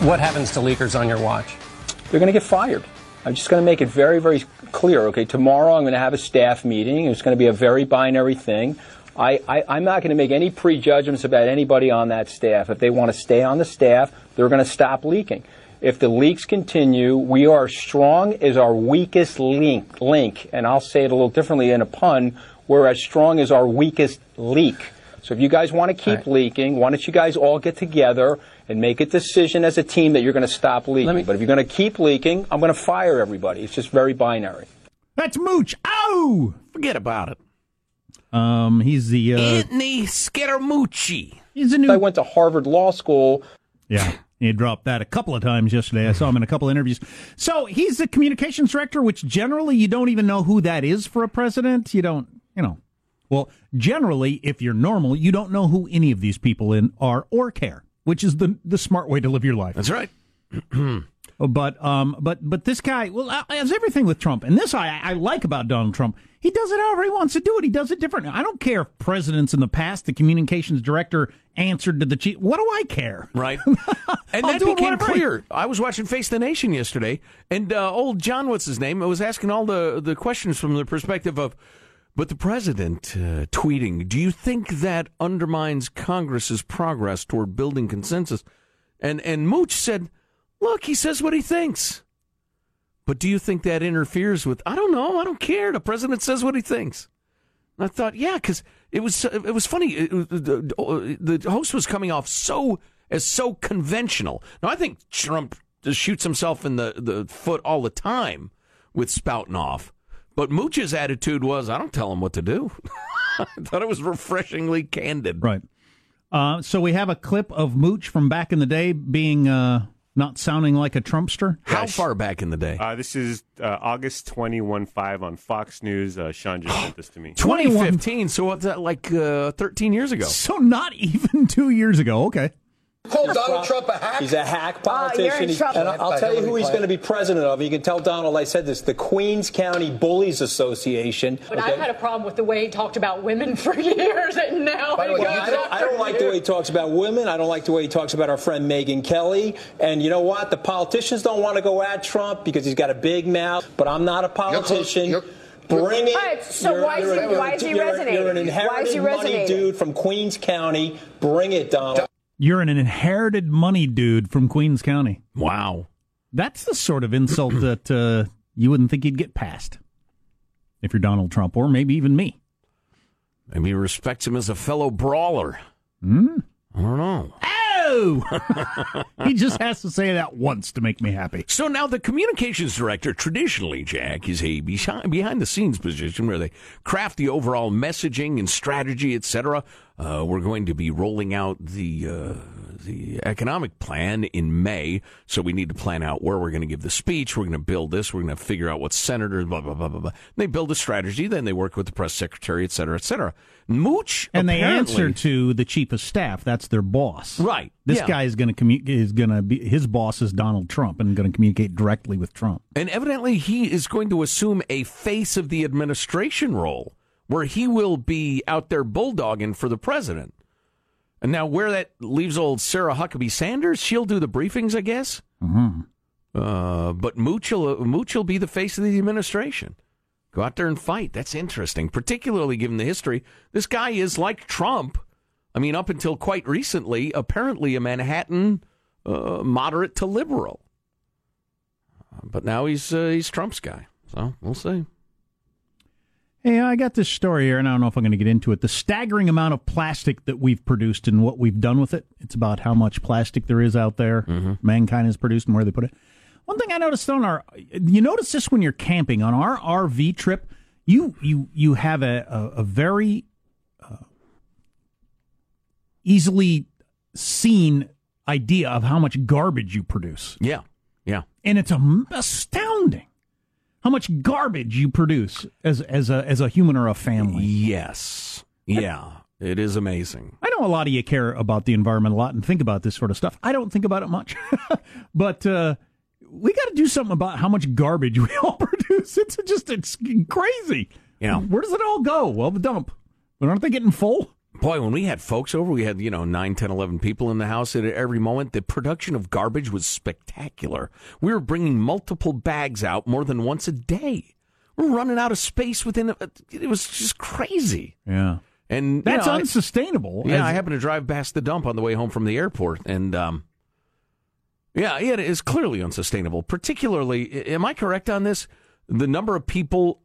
What happens to leakers on your watch? They're going to get fired. I'm just going to make it very, very clear. Okay, tomorrow I'm going to have a staff meeting. It's going to be a very binary thing. I, I, am not going to make any prejudgments about anybody on that staff. If they want to stay on the staff, they're going to stop leaking. If the leaks continue, we are strong as our weakest link. Link, and I'll say it a little differently in a pun. We're as strong as our weakest leak. So if you guys want to keep right. leaking, why don't you guys all get together and make a decision as a team that you're going to stop leaking. Me, but if you're going to keep leaking, I'm going to fire everybody. It's just very binary. That's Mooch. Oh, forget about it. Um, he's the uh, Anthony Scaramucci. He's a new. I went to Harvard Law School. Yeah. He dropped that a couple of times yesterday. I saw him in a couple of interviews. So he's the communications director, which generally you don't even know who that is for a president. You don't, you know. Well, generally, if you're normal, you don't know who any of these people in are or care which is the the smart way to live your life. That's right. but um, but but this guy, well, as everything with Trump, and this I I like about Donald Trump. He does it however he wants to do it. He does it different. I don't care if presidents in the past, the communications director answered to the chief. What do I care? Right. and that became clear. I was watching Face the Nation yesterday, and uh, old John, what's his name, was asking all the the questions from the perspective of but the president uh, tweeting, do you think that undermines Congress's progress toward building consensus? And and Mooch said, look, he says what he thinks. But do you think that interferes with? I don't know. I don't care. The president says what he thinks. And I thought, yeah, because it was it was funny. It, the, the host was coming off so as so conventional. Now I think Trump shoots himself in the, the foot all the time with spouting off. But Mooch's attitude was, I don't tell him what to do. I thought it was refreshingly candid. Right. Uh, so we have a clip of Mooch from back in the day being uh, not sounding like a Trumpster. How far back in the day? Uh, this is uh, August 21.5 on Fox News. Uh, Sean just sent this to me. 2015. So what's that, like uh, 13 years ago? So not even two years ago. Okay. Call Donald Trump a hack? He's a hack ah, politician. Oh, and I'll tell you who he's going to be president of. You can tell Donald I said this the Queens County Bullies Association. But okay? I've had a problem with the way he talked about women for years, and now By the way, I, don't, I don't like the way he talks about women. I don't like the way he talks about our friend Megyn Kelly. And you know what? The politicians don't want to go at Trump because he's got a big mouth, but I'm not a politician. You're close, you're Bring it. Right, so you're, why, is he, why is he resonating? You're an inherited money dude from Queens County. Bring it, Donald. You're an inherited money dude from Queens County. Wow. That's the sort of insult that uh, you wouldn't think you'd get past if you're Donald Trump, or maybe even me. Maybe he respects him as a fellow brawler. Hmm? I don't know. he just has to say that once to make me happy. So now the communications director, traditionally, Jack, is a behind the scenes position where they craft the overall messaging and strategy, etc. Uh, we're going to be rolling out the uh, the economic plan in May, so we need to plan out where we're going to give the speech. We're going to build this. We're going to figure out what senators, blah blah blah blah blah. And they build a strategy. Then they work with the press secretary, et cetera, et cetera. Mooch and they answer to the chief of staff. That's their boss. Right. This yeah. guy is going to commu- is going to be his boss is Donald Trump and going to communicate directly with Trump. And evidently, he is going to assume a face of the administration role where he will be out there bulldogging for the president. And now, where that leaves old Sarah Huckabee Sanders, she'll do the briefings, I guess. Mm-hmm. Uh, but Mooch will, Mooch will be the face of the administration. Go out there and fight. That's interesting, particularly given the history. This guy is like Trump, I mean, up until quite recently, apparently a Manhattan uh, moderate to liberal. But now he's uh, he's Trump's guy. So we'll see. Hey, I got this story here, and I don't know if I'm going to get into it. The staggering amount of plastic that we've produced and what we've done with it. It's about how much plastic there is out there, mm-hmm. mankind has produced, and where they put it. One thing I noticed on our, you notice this when you're camping on our RV trip. You you you have a a, a very uh, easily seen idea of how much garbage you produce. Yeah, yeah, and it's astounding how much garbage you produce as as a as a human or a family. Yes, yeah, it is amazing. I know a lot of you care about the environment a lot and think about this sort of stuff. I don't think about it much, but. Uh, we got to do something about how much garbage we all produce. It's just it's crazy. Yeah. Where does it all go? Well, the dump. But aren't they getting full? Boy, when we had folks over, we had, you know, 9, 10, 11 people in the house at every moment. The production of garbage was spectacular. We were bringing multiple bags out more than once a day. We're running out of space within, a, it was just crazy. Yeah. And that's know, unsustainable. I, yeah, I happened to drive past the dump on the way home from the airport, and um, yeah, it is clearly unsustainable. Particularly, am I correct on this? The number of people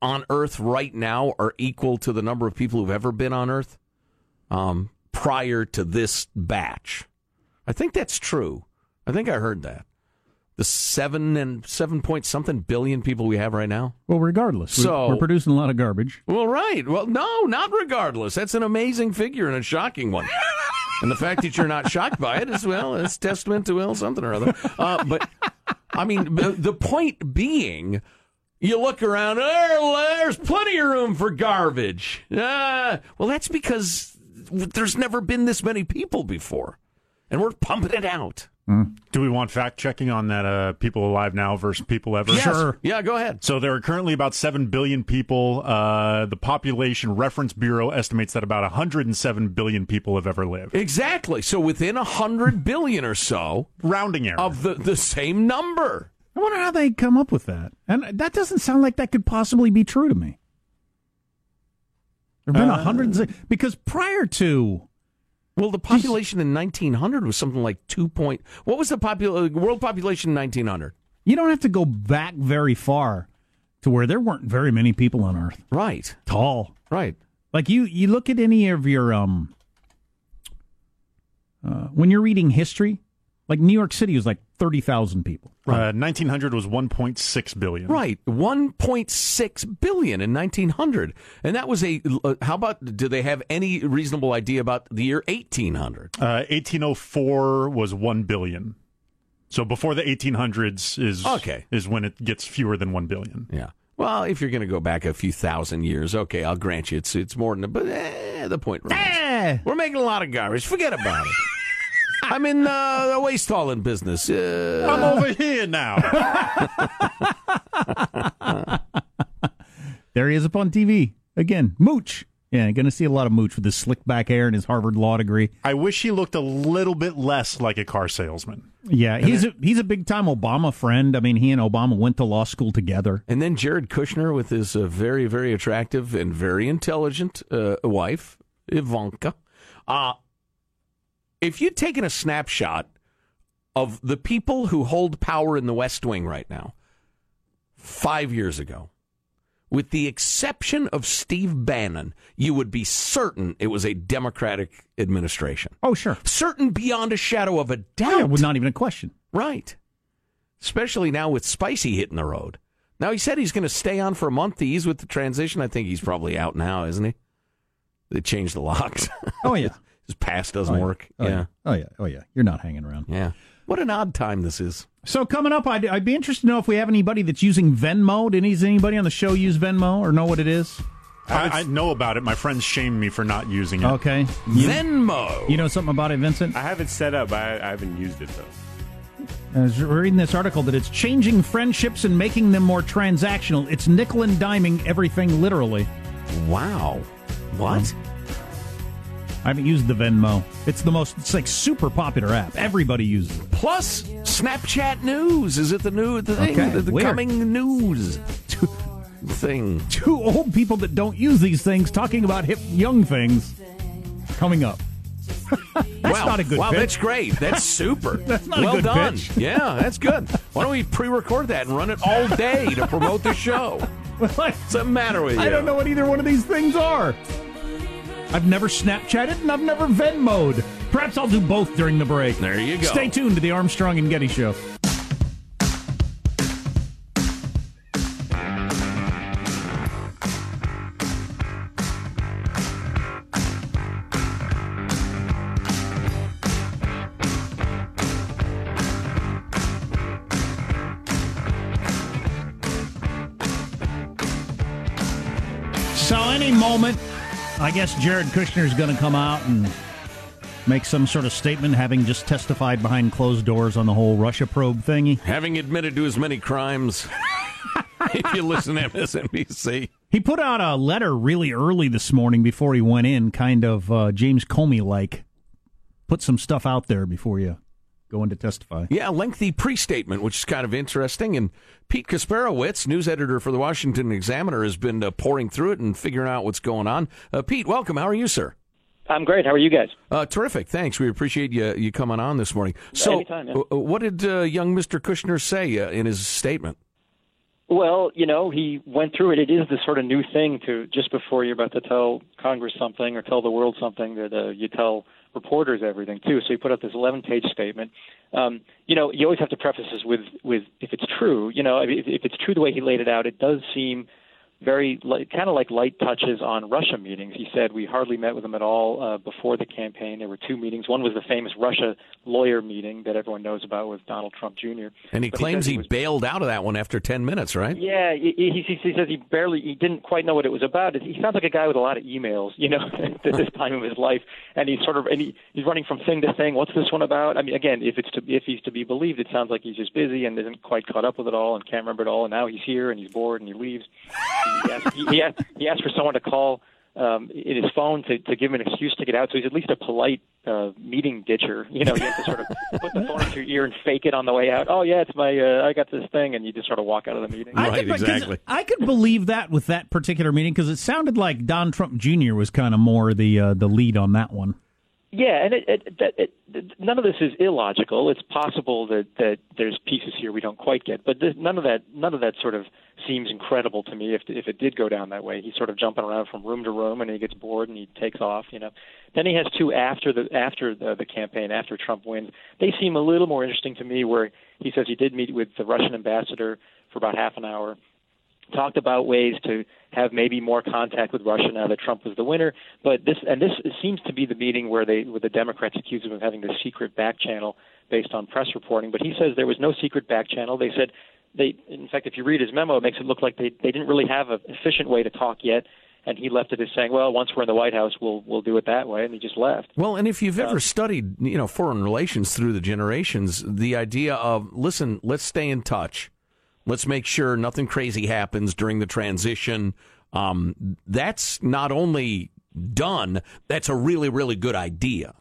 on Earth right now are equal to the number of people who've ever been on Earth um, prior to this batch. I think that's true. I think I heard that. The seven and seven point something billion people we have right now. Well, regardless, so we're producing a lot of garbage. Well, right. Well, no, not regardless. That's an amazing figure and a shocking one. and the fact that you're not shocked by it is well, it's testament to well something or other. Uh, but I mean, the point being you look around, oh, there's plenty of room for garbage. Uh, well, that's because there's never been this many people before, and we're pumping it out. Mm. Do we want fact checking on that? Uh, people alive now versus people ever? Yes. Sure. Yeah, go ahead. So there are currently about seven billion people. Uh, the Population Reference Bureau estimates that about 107 billion people have ever lived. Exactly. So within hundred billion or so, rounding error of the the same number. I wonder how they come up with that. And that doesn't sound like that could possibly be true to me. There have been uh, hundreds of, because prior to well, the population in 1900 was something like 2 point. What was the popul- world population in 1900? You don't have to go back very far to where there weren't very many people on Earth. Right. Tall. Right. Like you you look at any of your um uh, when you're reading history, like New York City was like 30,000 people. Right. Uh, 1900 was 1.6 billion. Right. 1.6 billion in 1900. And that was a, uh, how about, do they have any reasonable idea about the year 1800? Uh, 1804 was 1 billion. So before the 1800s is, okay. is when it gets fewer than 1 billion. Yeah. Well, if you're going to go back a few thousand years, okay, I'll grant you it's it's more than, but eh, the point remains. Eh. We're making a lot of garbage. Forget about it. I'm in uh, the waste hauling business. Uh, I'm over here now. there he is up on TV again. Mooch. Yeah, going to see a lot of Mooch with his slick back hair and his Harvard law degree. I wish he looked a little bit less like a car salesman. Yeah, he's a, he's a big time Obama friend. I mean, he and Obama went to law school together. And then Jared Kushner with his uh, very very attractive and very intelligent uh, wife Ivanka. Uh, if you'd taken a snapshot of the people who hold power in the West Wing right now, five years ago, with the exception of Steve Bannon, you would be certain it was a Democratic administration. Oh, sure. Certain beyond a shadow of a oh, doubt. Yeah, well, not even a question. Right. Especially now with Spicy hitting the road. Now, he said he's going to stay on for a month to ease with the transition. I think he's probably out now, isn't he? They changed the locks. Oh, yeah. His pass doesn't oh, yeah. work. Oh, yeah. yeah. Oh yeah. Oh yeah. You're not hanging around. Yeah. What an odd time this is. So coming up, I'd, I'd be interested to know if we have anybody that's using Venmo. Did anybody on the show use Venmo or know what it is? I, I, know about it. My friends shamed me for not using it. Okay. Venmo. You know something about it, Vincent? I have it set up. I, I haven't used it though. I was reading this article that it's changing friendships and making them more transactional. It's nickel and diming everything literally. Wow. What? Um, I haven't used the Venmo. It's the most, it's like super popular app. Everybody uses it. Plus, Snapchat News. Is it the new the thing? Okay, the, the coming news thing. Two old people that don't use these things talking about hip young things. coming up. that's wow. not a good wow, pitch. that's great. That's super. that's not well a good done. pitch. Yeah, that's good. Why don't we pre-record that and run it all day to promote the show? What's the matter with you? I don't know what either one of these things are. I've never Snapchatted and I've never Venmoed. Perhaps I'll do both during the break. There you go. Stay tuned to the Armstrong and Getty Show. I guess Jared Kushner is going to come out and make some sort of statement, having just testified behind closed doors on the whole Russia probe thingy. Having admitted to as many crimes, if you listen to MSNBC. He put out a letter really early this morning before he went in, kind of uh, James Comey like. Put some stuff out there before you go in to testify. Yeah, a lengthy pre-statement, which is kind of interesting. And Pete Kasperowicz, news editor for the Washington Examiner, has been uh, pouring through it and figuring out what's going on. Uh, Pete, welcome. How are you, sir? I'm great. How are you guys? Uh, terrific. Thanks. We appreciate you you coming on this morning. So, Anytime, yeah. uh, what did uh, young Mr. Kushner say uh, in his statement? Well, you know, he went through it. It is the sort of new thing to just before you're about to tell Congress something or tell the world something that uh, you tell reporters everything too. So he put out this 11-page statement. Um, you know, you always have to preface this with with if it's true. You know, if, if it's true the way he laid it out, it does seem very kind of like light touches on Russia meetings. He said we hardly met with him at all uh, before the campaign. There were two meetings. One was the famous Russia lawyer meeting that everyone knows about with Donald Trump Jr. And he But claims said he, was- bailed out of that one after 10 minutes, right? yeah, he, he, he he says he barely, he didn't quite know what it was about. He sounds like a guy with a lot of emails, you know, at this time of his life, and he's sort of, and he, he's running from thing to thing. What's this one about? I mean, again, if it's to, if he's to be believed, it sounds like he's just busy and isn't quite caught up with it all and can't remember it all. And now he's here and he's bored and he leaves. He asked, he, he asked, he asked for someone to call um, in his phone to, to give him an excuse to get out. So he's at least a polite uh, meeting ditcher. You know, you have to sort of put the phone into your ear and fake it on the way out. Oh yeah, it's my uh, I got this thing, and you just sort of walk out of the meeting. I could, 'cause I could believe that with that particular meeting because it sounded like Don Trump Jr. was kind of more the uh, the lead on that one. Yeah, and it, it, that, it, none of this is illogical. It's possible that, that there's pieces here we don't quite get, but this, none of that none of that sort of seems incredible to me. If if it did go down that way, he's sort of jumping around from room to room, and he gets bored and he takes off. You know, then he has two after the after the, the campaign after Trump wins. They seem a little more interesting to me, where he says he did meet with the Russian ambassador for about half an hour talked about ways to have maybe more contact with Russia now that Trump was the winner. But this and this seems to be the meeting where they where the Democrats accuse him of having this secret back channel based on press reporting. But he says there was no secret back channel. They said they in fact if you read his memo it makes it look like they they didn't really have an efficient way to talk yet. And he left it as saying, "Well, once we're in the White House, we'll we'll do it that way," and he just left. Well, and if you've ever studied, you know, foreign relations through the generations, the idea of listen, let's stay in touch. Let's make sure nothing crazy happens during the transition. Um, that's not only done, that's a really, really good idea.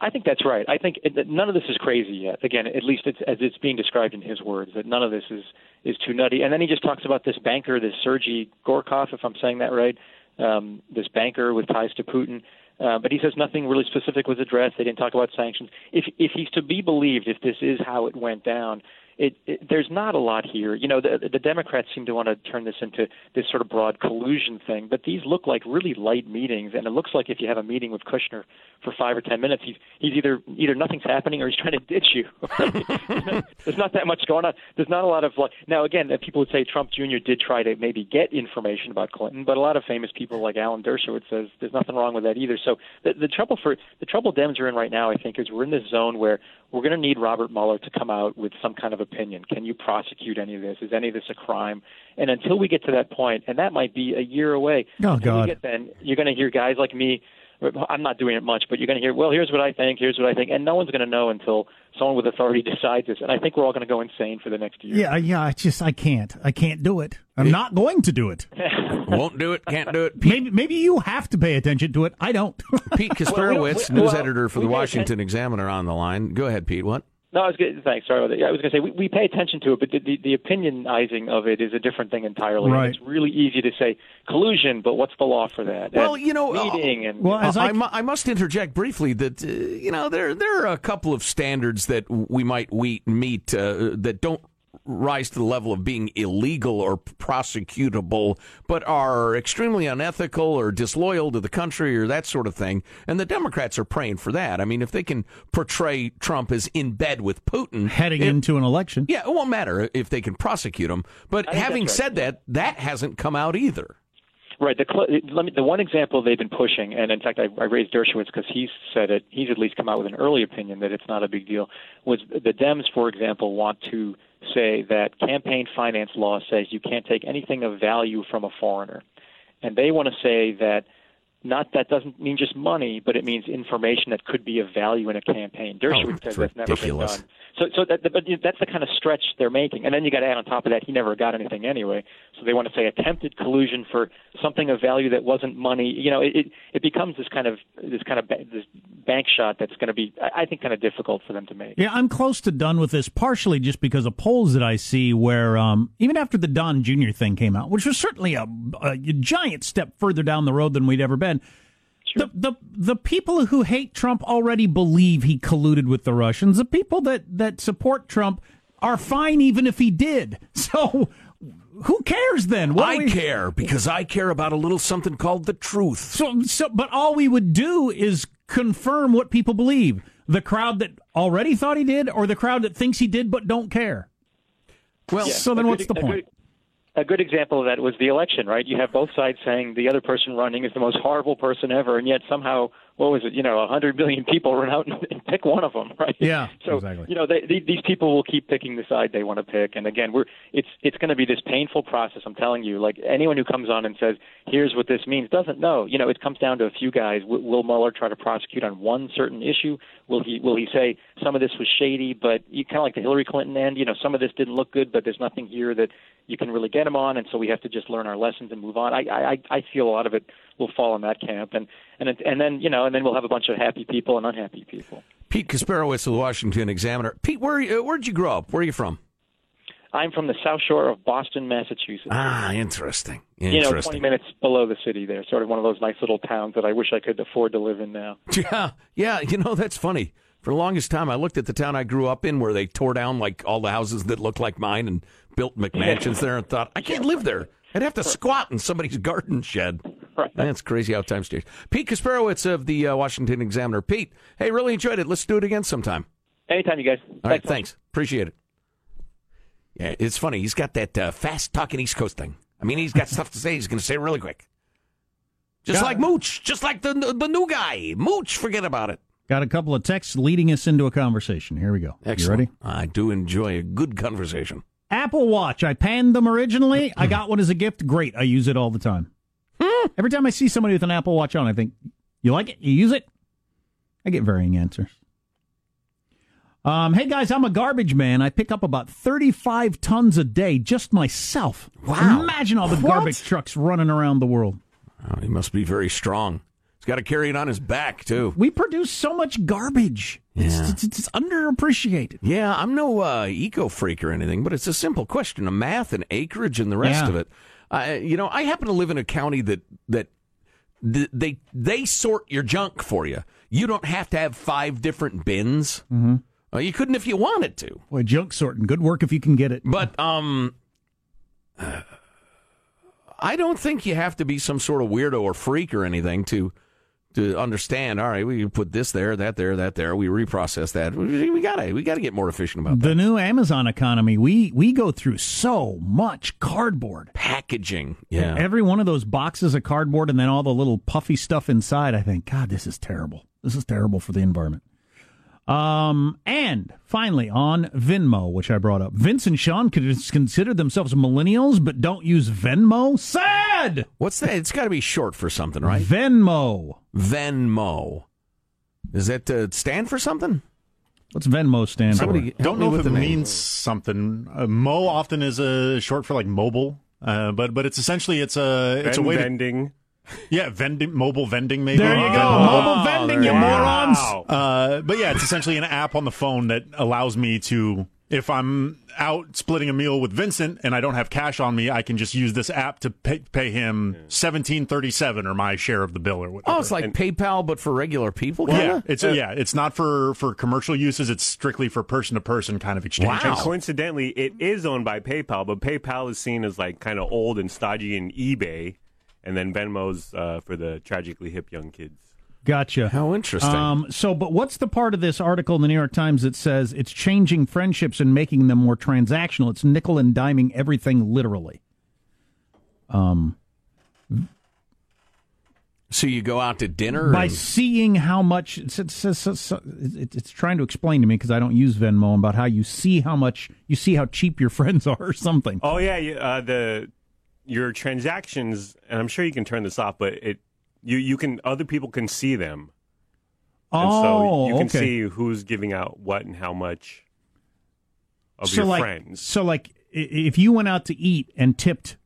I think that's right. I think none of this is crazy yet. Again, at least it's, as it's being described in his words, that none of this is is too nutty. And then he just talks about this banker, this Sergei Gorkov, if I'm saying that right, um, this banker with ties to Putin. Uh, but he says nothing really specific was addressed. They didn't talk about sanctions. If if he's to be believed, if this is how it went down, it, it, there's not a lot here. You know, the, the Democrats seem to want to turn this into this sort of broad collusion thing, but these look like really light meetings, and it looks like if you have a meeting with Kushner for five or ten minutes, he's he's either either nothing's happening or he's trying to ditch you. there's not that much going on. There's not a lot of like now again, uh, people would say Trump Jr. did try to maybe get information about Clinton, but a lot of famous people like Alan Dershowitz says there's nothing wrong with that either. So the, the trouble for the trouble Dems are in right now, I think, is we're in this zone where we're going to need Robert Mueller to come out with some kind of opinion. Can you prosecute any of this? Is any of this a crime? And until we get to that point, and that might be a year away. Oh, until we God. get then you're going to hear guys like me. I'm not doing it much, but you're going to hear, well, here's what I think, here's what I think, and no one's going to know until someone with authority decides this. And I think we're all going to go insane for the next year. Yeah, yeah. I just I can't. I can't do it. I'm not going to do it. Won't do it, can't do it. Maybe maybe you have to pay attention to it. I don't. Pete Kasperowicz, Well, we- news well, editor for the we did, Washington Examiner, on the line. Go ahead, Pete. What? No, I was good. Thanks. Sorry about that. Yeah, I was going to say we, we pay attention to it, but the, the, the opinionizing of it is a different thing entirely. Right. It's really easy to say collusion, but what's the law for that? Well, And you know, meeting and Well, as I- I, I must interject briefly that uh, you know there there are a couple of standards that we might we meet uh, that don't rise to the level of being illegal or prosecutable, but are extremely unethical or disloyal to the country or that sort of thing. And the Democrats are praying for that. I mean, if they can portray Trump as in bed with Putin, Heading it- into an election. yeah, it won't matter if they can prosecute him. But having right. said that, that hasn't come out either. Right. The, cl- let me, the one example they've been pushing, and in fact, I, I raised Dershowitz because he said it. He's at least come out with an early opinion that it's not a big deal. Was the Dems, for example, want to say that campaign finance law says you can't take anything of value from a foreigner, and they want to say that not that doesn't mean just money, but it means information that could be of value in a campaign. Dershowitz Oh, says that's never been done. So, so that, but that's the kind of stretch they're making. And then you got to add on top of that, he never got anything anyway. So they want to say attempted collusion for something of value that wasn't money. You know, it it, it becomes this kind of this kind of ba- this bank shot that's going to be, I I think, kind of difficult for them to make. Yeah, I'm close to done with this, partially just because of polls that I see where, um, even after the Don Jr. thing came out, which was certainly a, a giant step further down the road than we'd ever been, the, the the people who hate Trump already believe he colluded with the Russians. The people that, that support Trump are fine even if he did. So who cares then? What I we- care because I care about a little something called the truth. So, so, but all we would do is confirm what people believe. The crowd that already thought he did, or the crowd that thinks he did but don't care. Well, so a then good- what's the point? good- a good example of that was the election, right? You have both sides saying the other person running is the most horrible person ever, and yet somehow, what was it? You know, a hundred million people run out and, and pick one of them, right? Yeah, So exactly. you know, they, they, these people will keep picking the side they want to pick, and again, we're it's it's going to be this painful process. I'm telling you, like anyone who comes on and says, "Here's what this means," doesn't know. You know, it comes down to a few guys. Will, will Mueller try to prosecute on one certain issue? Will he will he say some of this was shady, but you kind of like the Hillary Clinton end? You know, some of this didn't look good, but there's nothing here that you can really get him on, and so we have to just learn our lessons and move on. I I I feel a lot of it will fall in that camp, and and it, and then you know, and then we'll have a bunch of happy people and unhappy people. Pete Kasperowicz of the Washington Examiner. Pete, where where'd you grow up? Where are you from? I'm from the South Shore of Boston, Massachusetts. Ah, interesting. you know, 20 minutes below the city there, sort of one of those nice little towns that I wish I could afford to live in now. Yeah, yeah. You know that's funny. For the longest time, I looked at the town I grew up in, where they tore down like all the houses that looked like mine and built McMansions there, and thought I can't live there. I'd have to squat in somebody's garden shed. Right. That's crazy how times change. Pete Kasperowicz of the uh, Washington Examiner. Pete, hey, really enjoyed it. Let's do it again sometime. Anytime, you guys. All right, Thanks. thanks. Appreciate it. Yeah, it's funny. He's got that uh, fast talking East Coast thing. I mean, he's got stuff to say. He's going to say it really quick. Just Got like it. Mooch. Just like the the new guy. Mooch, forget about it. Got a couple of texts leading us into a conversation. Here we go. Excellent. You ready? I do enjoy a good conversation. Apple Watch. I panned them originally. I got one as a gift. Great. I use it all the time. Every time I see somebody with an Apple Watch on, I think, you like it? You use it? I get varying answers. Um, hey guys, I'm a garbage man. I pick up about 35 tons a day just myself. Wow. Imagine all the What? garbage trucks running around the world. Oh, he must be very strong. He's got to carry it on his back too. We produce so much garbage. It's, it's, it's underappreciated. Yeah, I'm no uh, eco freak or anything, but it's a simple question of math and acreage and the rest Yeah. of it. Uh, you know, I happen to live in a county that that th- they they sort your junk for you. You don't have to have five different bins. Mm-hmm. Uh, you couldn't if you wanted to. Boy, junk sorting. Good work if you can get it. But um, I don't think you have to be some sort of weirdo or freak or anything to to understand. All right, we put this there, that there, that there. We reprocess that. We, we gotta we gotta get more efficient about that. The new Amazon economy, we we go through so much cardboard. Packaging, yeah. Every one of those boxes of cardboard and then all the little puffy stuff inside, I think, God, this is terrible. This is terrible for the environment. Um, and finally, on Venmo, which I brought up, Vince and Sean could consider themselves millennials, but don't use Venmo. Sad. What's that? It's got to be short for something, right? Venmo. Venmo. Does that uh, stand for something? What's Venmo stand Somebody for? Don't know if it the name. means something. Uh, Mo often is a short for like mobile, uh, but but it's essentially it's a it's a Ven way to. Yeah, vending, mobile vending, maybe. There you go. Venmo. Mobile vending, you morons. Uh, but yeah, it's essentially an app on the phone that allows me to, if I'm out splitting a meal with Vincent and I don't have cash on me, I can just use this app to pay, pay him seventeen thirty seven or my share of the bill or whatever. Oh, it's like PayPal, but for regular people. yeah, kinda? it's yeah, it's not for for commercial uses. It's strictly for person to person kind of exchange. And coincidentally, it is owned by PayPal, but PayPal is seen as like kind of old and stodgy in eBay, and then Venmo's uh, for the tragically hip young kids. Gotcha. How interesting. Um, so, but what's the part of this article in the New York Times that says it's changing friendships and making them more transactional? It's nickel and diming everything literally. Um, so you go out to dinner by and- seeing how much it's, it's, it's, it's, it's trying to explain to me because I don't use Venmo about how you see how much you see how cheap your friends are or something. Oh yeah, uh, the your transactions, and I'm sure you can turn this off, but it you you can other people can see them. And Oh, so you oh, can okay. see who's giving out what and how much of so your like, friends. So like, if you went out to eat and tipped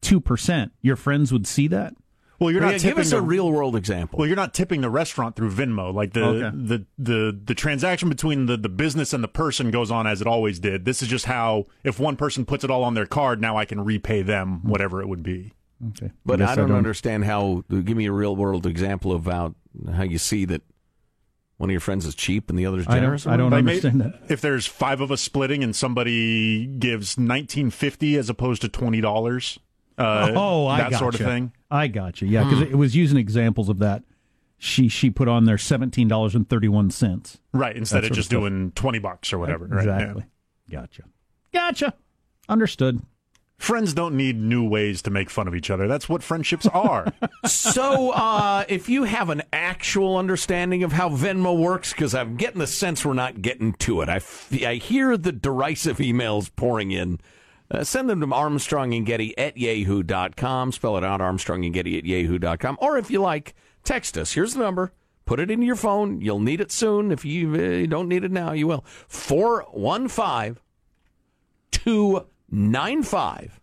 two percent, your friends would see that. Well, you're Yeah, not give tipping us the, a real world example. Well, you're not tipping the restaurant through Venmo. Like the Okay. the, the the transaction between the, the business and the person goes on as it always did. This is just how if one person puts it all on their card, now I can repay them whatever it would be. Okay, But guess I don't, understand how. Give me a real world example about how you see that one of your friends is cheap and the other's I don't- generous. I don't Like, may- understand that. If there's five of us splitting and somebody gives nineteen fifty as opposed to twenty dollars, uh, oh, I that gotcha. sort of thing. I got you. Yeah, because it was using examples of that. She she put on there seventeen dollars and thirty one cents. Right, instead of sort of just doing twenty bucks or whatever. right, yeah. Exactly. Gotcha. Gotcha. Understood. Friends don't need new ways to make fun of each other. That's what friendships are. so, uh, if you have an actual understanding of how Venmo works, because I'm getting the sense we're not getting to it. I, f- I hear the derisive emails pouring in. Uh, send them to Armstrong and Getty at yahoo.com. Spell it out, Armstrong and Getty at yahoo.com. Or if you like, text us. Here's the number. Put it in your phone. You'll need it soon. If you uh, don't need it now, you will. 415 295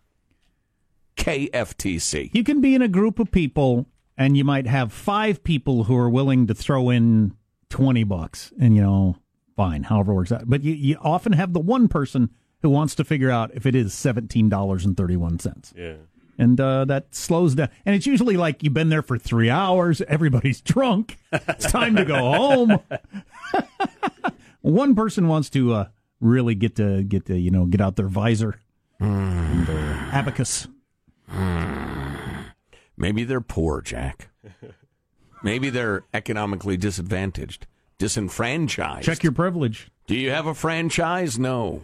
KFTC. You can be in a group of people, and you might have five people who are willing to throw in twenty bucks, and you know, fine, however it works out. But you, you often have the one person who wants to figure out if it is seventeen dollars and thirty one cents. Yeah. And uh, that slows down. And it's usually like you've been there for three hours. Everybody's drunk. It's time to go home. One person wants to uh, really get to get to you know get out their visor their abacus. Maybe they're poor, Jack. Maybe they're economically disadvantaged, disenfranchised. Check your privilege. Do you have a franchise? No.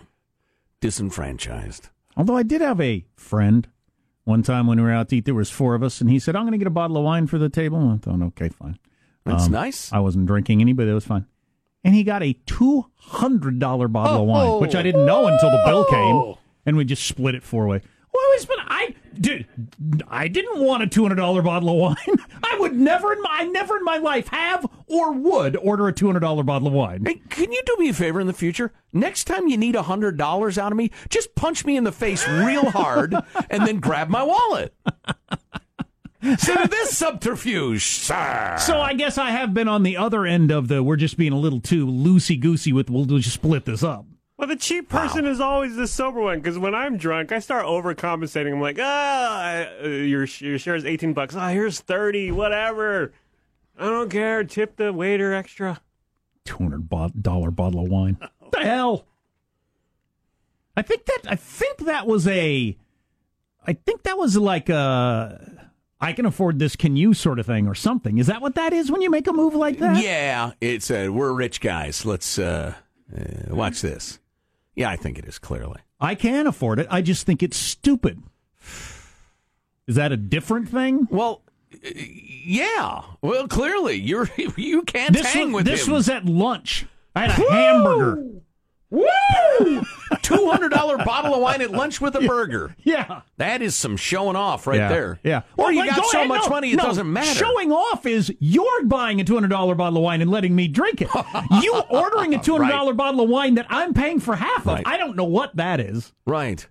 Disenfranchised. Although I did have a friend one time when we were out to eat, there was four of us, and he said, "I'm going to get a bottle of wine for the table." And I thought, "Okay, fine." That's Um, nice. I wasn't drinking any, but it was fine. And he got a two hundred dollar bottle of wine, which I didn't know until the bill came, and we just split it four way. Well, it's been I did I didn't want a two hundred dollar bottle of wine. I would never in my I never in my life have or would order a two hundred dollar bottle of wine. Hey, can you do me a favor in the future? Next time you need a hundred dollars out of me, just punch me in the face real hard and then grab my wallet. So this subterfuge, sir. So I guess I have been on the other end of the we're just being a little too loosey goosey with we'll just split this up. Well, the cheap person is always the sober one because when I'm drunk, I start overcompensating. I'm like, ah, uh, your your share is 18 bucks. Ah, here's 30, whatever. I don't care. Tip the waiter extra. Two hundred dollar bottle of wine. What the hell? I think that I think that was a, I think that was like a, I can afford this, can you sort of thing or something. Is that what that is when you make a move like that? Yeah, it's uh, we're rich guys. Let's uh, uh, watch this. Yeah, I think it is clearly. I can afford it. I just think it's stupid. Is that a different thing? Well, yeah. Well, clearly you're you can't This hang was, with this him. was at lunch. I had a hamburger. Woo! Two hundred dollar bottle of wine at lunch with a burger. Yeah. That is some showing off right yeah. there. Yeah. Or you like, got go so ahead, much no, money it no. doesn't matter. Showing off is you're buying a two hundred dollar bottle of wine and letting me drink it. you ordering a two hundred dollar bottle of wine that I'm paying for half of. Right. I don't know what that is. Right.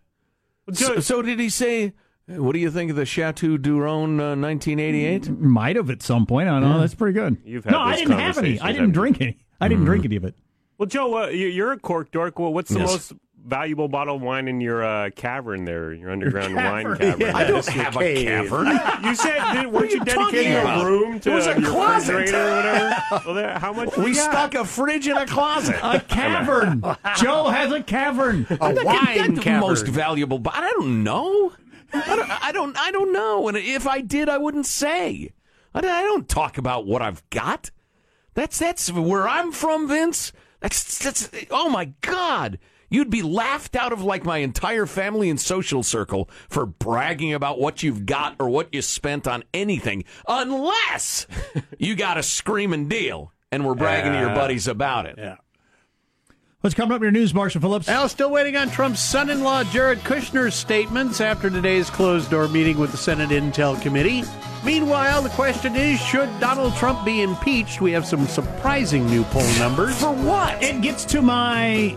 So, so did he say? What do you think of the Chateau Duron uh, 1988? Might have at some point. I don't know. That's pretty good. You've had no, I didn't have any. I didn't haven't drink any. I didn't drink any of it. Well, Joe, uh, you- you're a cork dork. Well, what's the Yes. most valuable bottle of wine in your uh, cavern there, your underground wine cavern, cavern? yeah. I don't have a cavern. You said, did, What weren't are you you talking dedicating a about? room to It was a your closet. refrigerator or whatever? Well, there, how much We got? stuck a fridge in a closet. A cavern. Joe has a cavern. A wine the cavern. most valuable. But I don't know. I don't, I don't. I don't know. And if I did, I wouldn't say. I don't, I don't talk about what I've got. That's that's where I'm from, Vince. That's that's. Oh my God. You'd be laughed out of like my entire family and social circle for bragging about what you've got or what you spent on anything, unless you got a screaming deal and we're bragging to your buddies about it. Yeah. What's coming up in your news, Marshall Phillips? Al, still waiting on Trump's son in law, Jared Kushner's statements after today's closed door meeting with the Senate Intel Committee. Meanwhile, the question is should Donald Trump be impeached? We have some surprising new poll numbers. For what? It gets to my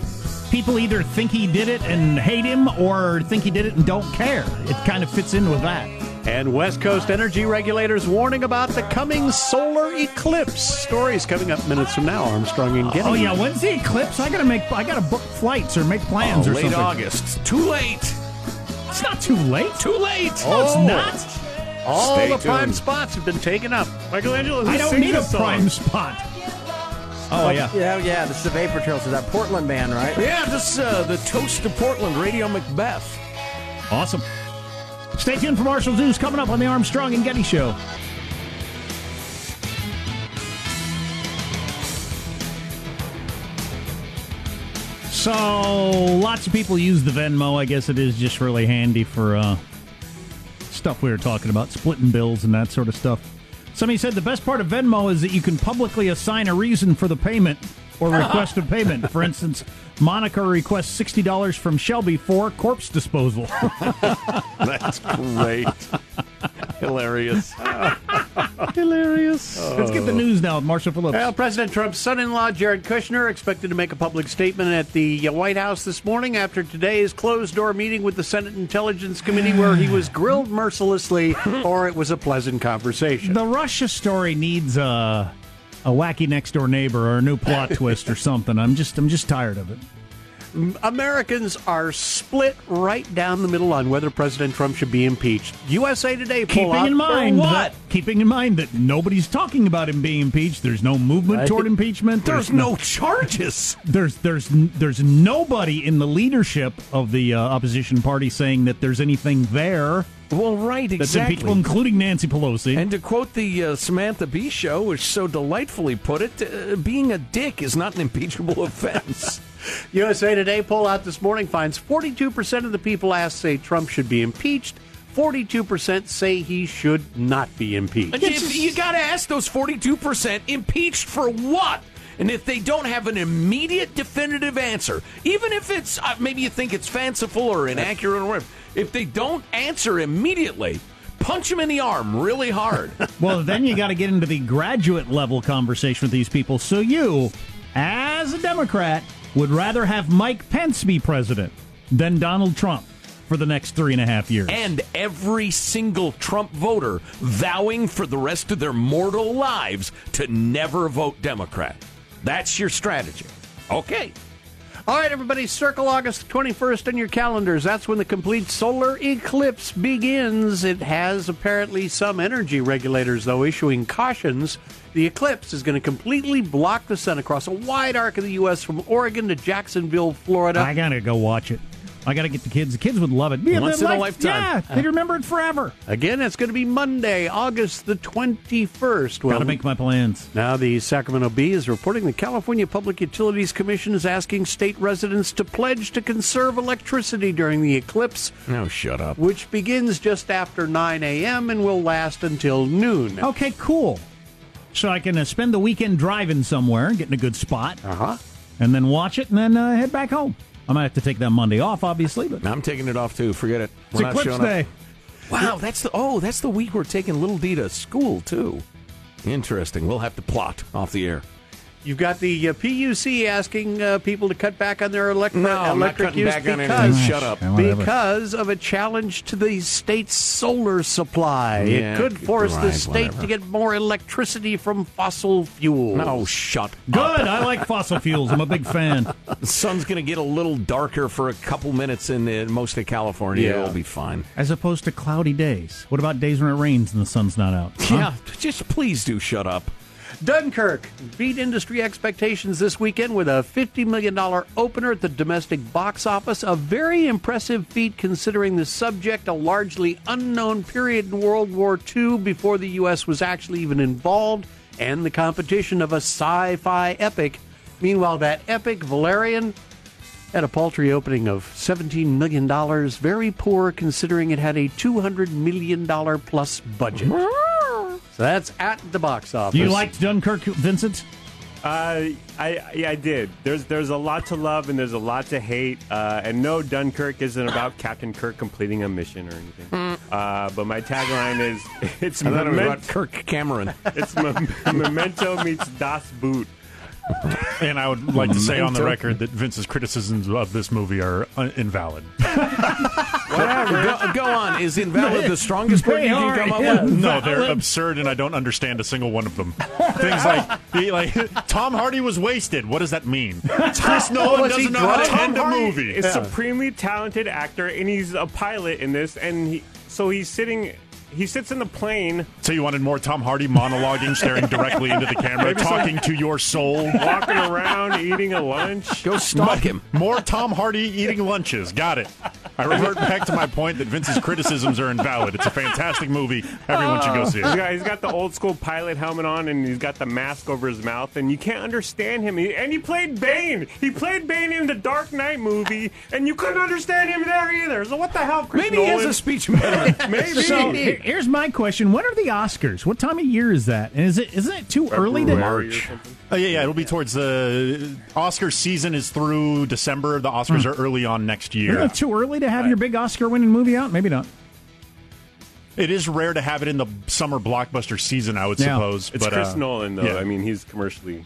people either think he did it and hate him or think he did it and don't care. It kind of fits in with that. And West Coast energy regulators warning about the coming solar eclipse. Stories coming up minutes from now. Armstrong and Getty. Oh yeah, when's the eclipse? I gotta make. I gotta book flights or make plans Oh, or late something. Late August. Too late. It's not too late. Too late. No, it's Oh. not. All Stay the prime spots have been taken up. Michelangelo, who I don't need a song? prime spot. Oh yeah. Yeah, yeah, this is the Vapor Trails. Is that Portland band, right? Yeah, this uh, the Toast to Portland Radio Macbeth. Awesome. Stay tuned for Marshall's News coming up on the Armstrong and Getty Show. So, lots of people use the Venmo. I guess it is just really handy for uh, stuff we were talking about, splitting bills and that sort of stuff. Somebody said the best part of Venmo is that you can publicly assign a reason for the payment or request of payment. For instance, Monica requests $60 from Shelby for corpse disposal. That's great. Hilarious. Hilarious. Let's get the news now with Marshall Phillips. Well, President Trump's son in law, Jared Kushner, expected to make a public statement at the uh, White House this morning after today's closed door meeting with the Senate Intelligence Committee, where he was grilled mercilessly, or it was a pleasant conversation. The Russia story needs a a wacky next door neighbor or a new plot twist or something. I'm just I'm just tired of it. Americans are split right down the middle on whether President Trump should be impeached. USA Today poll Keeping out- in mind what? that keeping in mind that nobody's talking about him being impeached. There's no movement Right. toward impeachment. There's no charges. There's there's there's nobody in the leadership of the uh, opposition party saying that there's anything there Well, right, that's exactly. impeachable, including Nancy Pelosi. And to quote the uh, Samantha Bee show, which so delightfully put it, uh, being a dick is not an impeachable offense. USA Today poll out this morning finds 42% of the people asked say Trump should be impeached. 42% say he should not be impeached. If you got to ask those 42% impeached for what? And if they don't have an immediate definitive answer, even if it's uh, maybe you think it's fanciful or inaccurate or whatever, if they don't answer immediately, punch them in the arm really hard. well, then you got to get into the graduate level conversation with these people. So you, as a Democrat, would rather have Mike Pence be president than Donald Trump for the next three and a half years. and every single Trump voter vowing for the rest of their mortal lives to never vote Democrat. That's your strategy. Okay. All right, everybody, circle August 21st on your calendars. That's when the complete solar eclipse begins. It has apparently some energy regulators, though, issuing cautions. The eclipse is going to completely block the sun across a wide arc of the U.S. from Oregon to Jacksonville, Florida. I gotta go watch it. I gotta get the kids. The kids would love it. Yeah, Once they'd in a lifetime. Yeah, they'd remember it forever. Again, it's going to be Monday, August the 21st. gotta make my plans. Now, the Sacramento Bee is reporting the California Public Utilities Commission is asking state residents to pledge to conserve electricity during the eclipse, No, shut up. which begins just after 9 a.m. and will last until noon. Okay, cool. So I can uh, spend the weekend driving somewhere, getting a good spot, Uh huh. and then watch it, and then uh, head back home. I might have to take that Monday off, obviously, but I'm taking it off too. Forget it. it's We're not Eclipse showing up. Wow, that's the oh, that's the week we're taking little D to school too. Interesting. We'll have to plot off the air. You've got the uh, PUC asking uh, people to cut back on their elect- No, electric use back because, anything. Shut up. because of a challenge to the state's solar supply. Yeah, it could force the state whatever. to get more electricity from fossil fuels. No, shut Good. up. I like fossil fuels. I'm a big fan. The sun's going to get a little darker for a couple minutes in uh, most of California. Yeah. It'll be fine. As opposed to cloudy days. What about days when it rains and the sun's not out? Huh? Yeah, just please do shut up. Dunkirk beat industry expectations this weekend with a $50 million opener at the domestic box office. A very impressive feat considering the subject, a largely unknown period in World War II before the U.S. was actually even involved, and the competition of a sci fi epic. Meanwhile, that epic, Valerian, had a paltry opening of $17 million. Very poor considering it had a $200 million plus budget. So that's at the box office. You liked Dunkirk, Vincent? Uh, I yeah, I did. There's there's a lot to love and there's a lot to hate. Uh, and no, Dunkirk isn't about Captain Kirk completing a mission or anything. Uh, but my tagline is it's I thought it was memento, about Kirk Cameron. it's mem- memento meets Das Boot. And I would like to say on the Memento. record that Vince's criticisms of this movie are uh, invalid. Whatever. Go, go on. Is invalid the strongest word They you can come up with? No, they're absurd, and I don't understand a single one of them. Things like, he- like Tom Hardy was wasted. What does that mean? Chris Nolan Was doesn't know how to drunk? end a movie. is supremely talented actor, and he's a pilot in this. And he, so he's sitting, he sits in the plane, So you wanted more Tom Hardy monologuing, staring directly into the camera, Maybe some- talking to your soul. walking around, eating a lunch. Go stalk him. More Tom Hardy eating lunches. Got it. I revert back to my point that Vince's criticisms are invalid. It's a fantastic movie. Everyone should go oh. see He's it. got, he's got the old school pilot helmet on, and he's got the mask over his mouth, and you can't understand him. He, and he played Bane. He played Bane in the Dark Knight movie, and you couldn't understand him there either. So what the hell, Chris Maybe he has a speech impediment. Maybe. So he- here's my question: When are the Oscars? What time of year is that? And is it isn't it too early to February or something. Oh, yeah, yeah. It'll be towards the Oscar season is through December. The Oscars are early on next Isn't year. it too early to have your big Oscar-winning movie out? Maybe not. It is rare to have it in the summer blockbuster season, I would Yeah. suppose. It's but, Chris uh, Nolan, though. yeah. I mean, he's commercially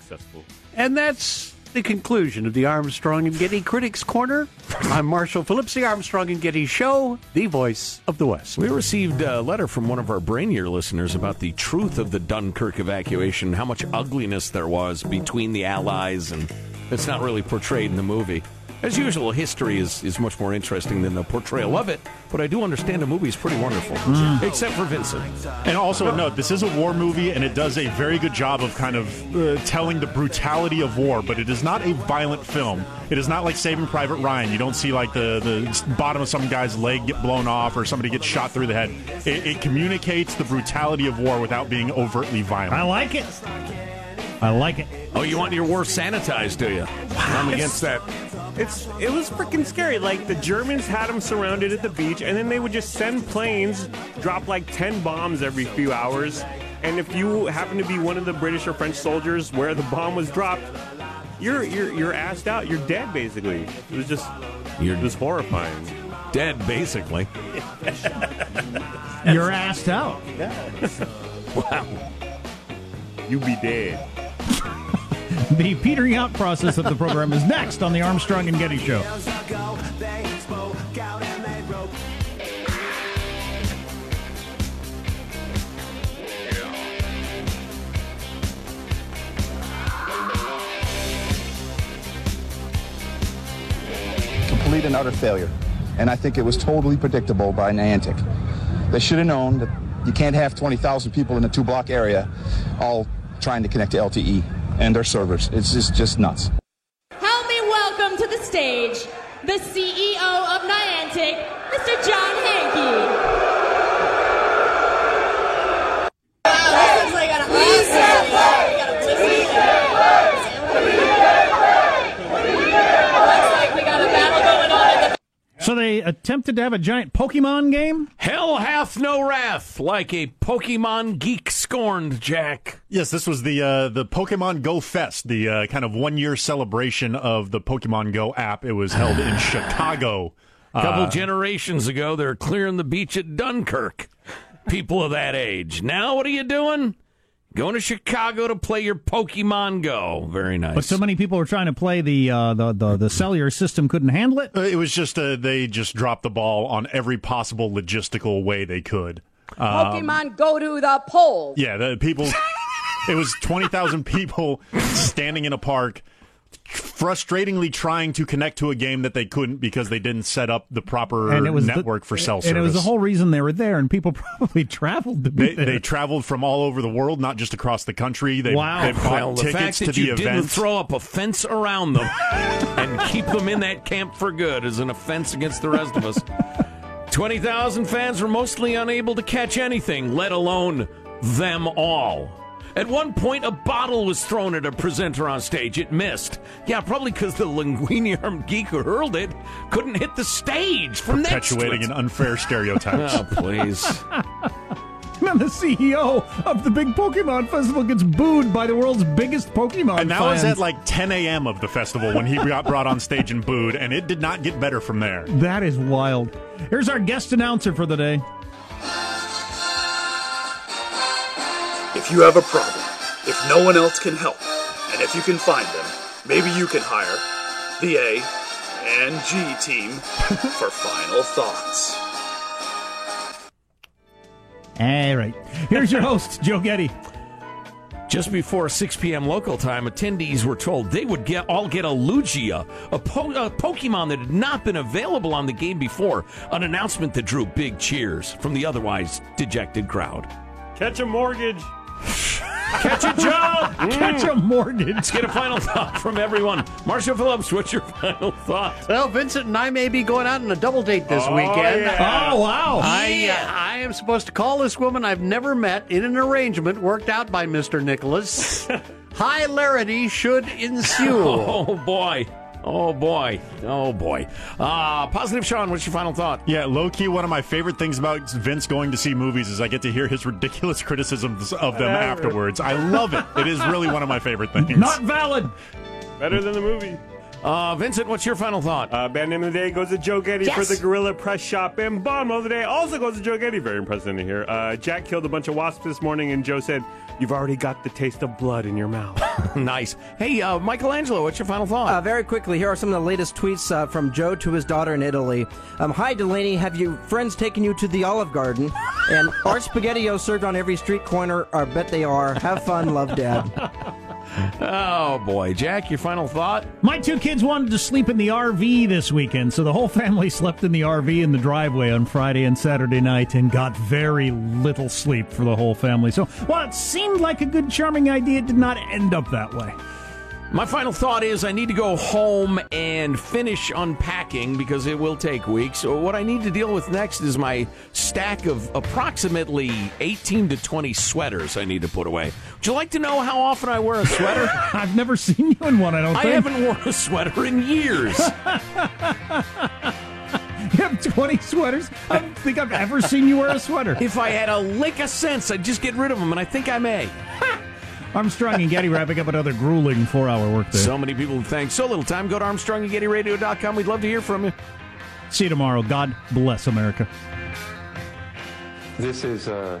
successful. And that's the conclusion of the Armstrong and Getty Critics Corner. I'm Marshall Phillips, the Armstrong and Getty Show, the voice of the West. We received a letter from one of our Brainier listeners about the truth of the Dunkirk evacuation, how much ugliness there was between the Allies, and it's not really portrayed in the movie. As usual, history is, is much more interesting than the portrayal of it, but I do understand the movie is pretty wonderful, except for Vincent. And also, note this is a war movie, and it does a very good job of kind of uh, telling the brutality of war. But it is not a violent film. It is not like Saving Private Ryan. You don't see like the the bottom of some guy's leg get blown off or somebody get shot through the head. It, it communicates the brutality of war without being overtly violent. I like it. I like it. Oh, you want your war sanitized, do you? I'm against that. It's it was freaking scary. Like the Germans had them surrounded at the beach, and then they would just send planes, drop like ten bombs every few hours. And if you happen to be one of the British or French soldiers where the bomb was dropped, you're you're you're assed out. You're dead basically. It was just You're it was horrifying. dead, basically. You're asked out. Wow. You be dead. The petering out process of the program is next on the Armstrong and Getty Show. complete and utter failure. And I think it was totally predictable by Niantic. They should have known that you can't have 20,000 people in a two block area all trying to connect to LTE and their servers. It's just, just nuts. Help me welcome to the stage the CEO of Niantic, Mr. John Hanke. This looks like an awesome. We got a Looks like we got a battle going on in the So they attempted to have a giant Pokemon game. Hell hath no wrath, like a Pokemon geek scorned, Jack. Yes, this was the uh, the Pokemon Go Fest, the uh, kind of one year celebration of the Pokemon Go app. It was held in Chicago. A couple Uh, generations ago, they're clearing the beach at Dunkirk. People of that age. Now, what are you doing? Going to Chicago to play your Pokemon Go. Very nice. But so many people were trying to play the uh, the, the the cellular system couldn't handle it. Uh, It was just uh, they just dropped the ball on every possible logistical way they could. Um, Pokemon go to the polls. Yeah, the people. it was twenty thousand people standing in a park, frustratingly trying to connect to a game that they couldn't because they didn't set up the proper And it was the- network for cell service. And it was the whole reason they were there, and people probably traveled to be They, there. they traveled from all over the world, not just across the country. They, Wow. they bought Well, the tickets fact to that the you didn't throw up a fence around them and keep them in that camp for good is an offense against the rest of us. 20,000 fans were mostly unable to catch anything, let alone them all. At one point, a bottle was thrown at a presenter on stage. It missed. Yeah, probably because the linguini armed geek who hurled it couldn't hit the stage from next perpetuating an unfair stereotype. Oh, please. And the CEO of the big Pokemon Festival gets booed by the world's biggest Pokemon And that was at like 10 a.m. of the festival when he got brought on stage and booed, and it did not get better from there. That is wild. Here's our guest announcer for the day. If you have a problem, if no one else can help, and if you can find them, maybe you can hire the A and G team for final thoughts. All right. Here's your host, Joe Getty. Just before 6 p.m. local time, attendees were told they would get all get a Lugia, a, po- a Pokemon that had not been available on the game before. An announcement that drew big cheers from the otherwise dejected crowd. Catch a mortgage. Catch a job. Catch a mortgage. Let's get a final thought from everyone. Marshall Phillips, what's your final thought? Well, Vincent and I may be going out on a double date this Oh, weekend. yeah. Oh, wow. I, uh, I am supposed to call this woman I've never met in an arrangement worked out by Mr. Nicholas. Hilarity should ensue. Oh boy. Oh boy. Oh boy. Uh, positive Sean, what's your final thought? Yeah, low key, one of my favorite things about Vince going to see movies is I get to hear his ridiculous criticisms of them afterwards. I love it. It is really one of my favorite things. Not valid. Better than the movie. Uh, Vincent, what's your final thought? Uh, band name of the day goes to Joe Getty Yes. for the Gorilla Press Shop. And bomb of the day also goes to Joe Getty. Very impressive to hear. Uh, Jack killed a bunch of wasps this morning, and Joe said, You've already got the taste of blood in your mouth. nice. Hey, uh, Michelangelo, what's your final thought? Uh, very quickly, here are some of the latest tweets uh, from Joe to his daughter in Italy. Um, Hi, Delaney. Have your friends taken you to the Olive Garden? And are SpaghettiOs served on every street corner? I bet they are. Have fun. Love, Dad. Oh boy, Jack, your final thought? My two kids wanted to sleep in the RV this weekend, so the whole family slept in the RV in the driveway on Friday and Saturday night and got very little sleep for the whole family. So, while it seemed like a good, charming idea, it did not end up that way. My final thought is I need to go home and finish unpacking because it will take weeks. So what I need to deal with next is my stack of approximately 18 to 20 sweaters I need to put away. Would you like to know how often I wear a sweater? I've never seen you in one, I don't think. I think. haven't worn a sweater in years. You have 20 sweaters? I don't think I've ever seen you wear a sweater. if I had a lick of sense, I'd just get rid of them, and I think I may. Armstrong and Getty wrapping up another grueling four hour workday. So many people thank so little time. Go to ArmstrongandGettyRadio.com. We'd love to hear from you. See you tomorrow. God bless America. This is a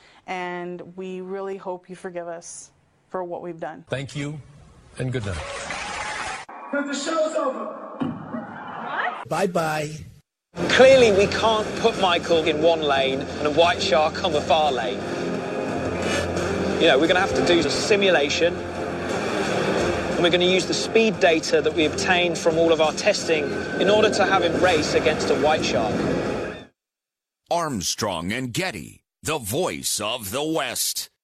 and we really hope you forgive us for what we've done. Thank you, and good night. Because the show's over. Bye bye. Clearly, we can't put Michael in one lane and a white shark on the far lane. You know, we're going to have to do a simulation, and we're going to use the speed data that we obtained from all of our testing in order to have him race against a white shark. Armstrong and Getty, the voice of the West.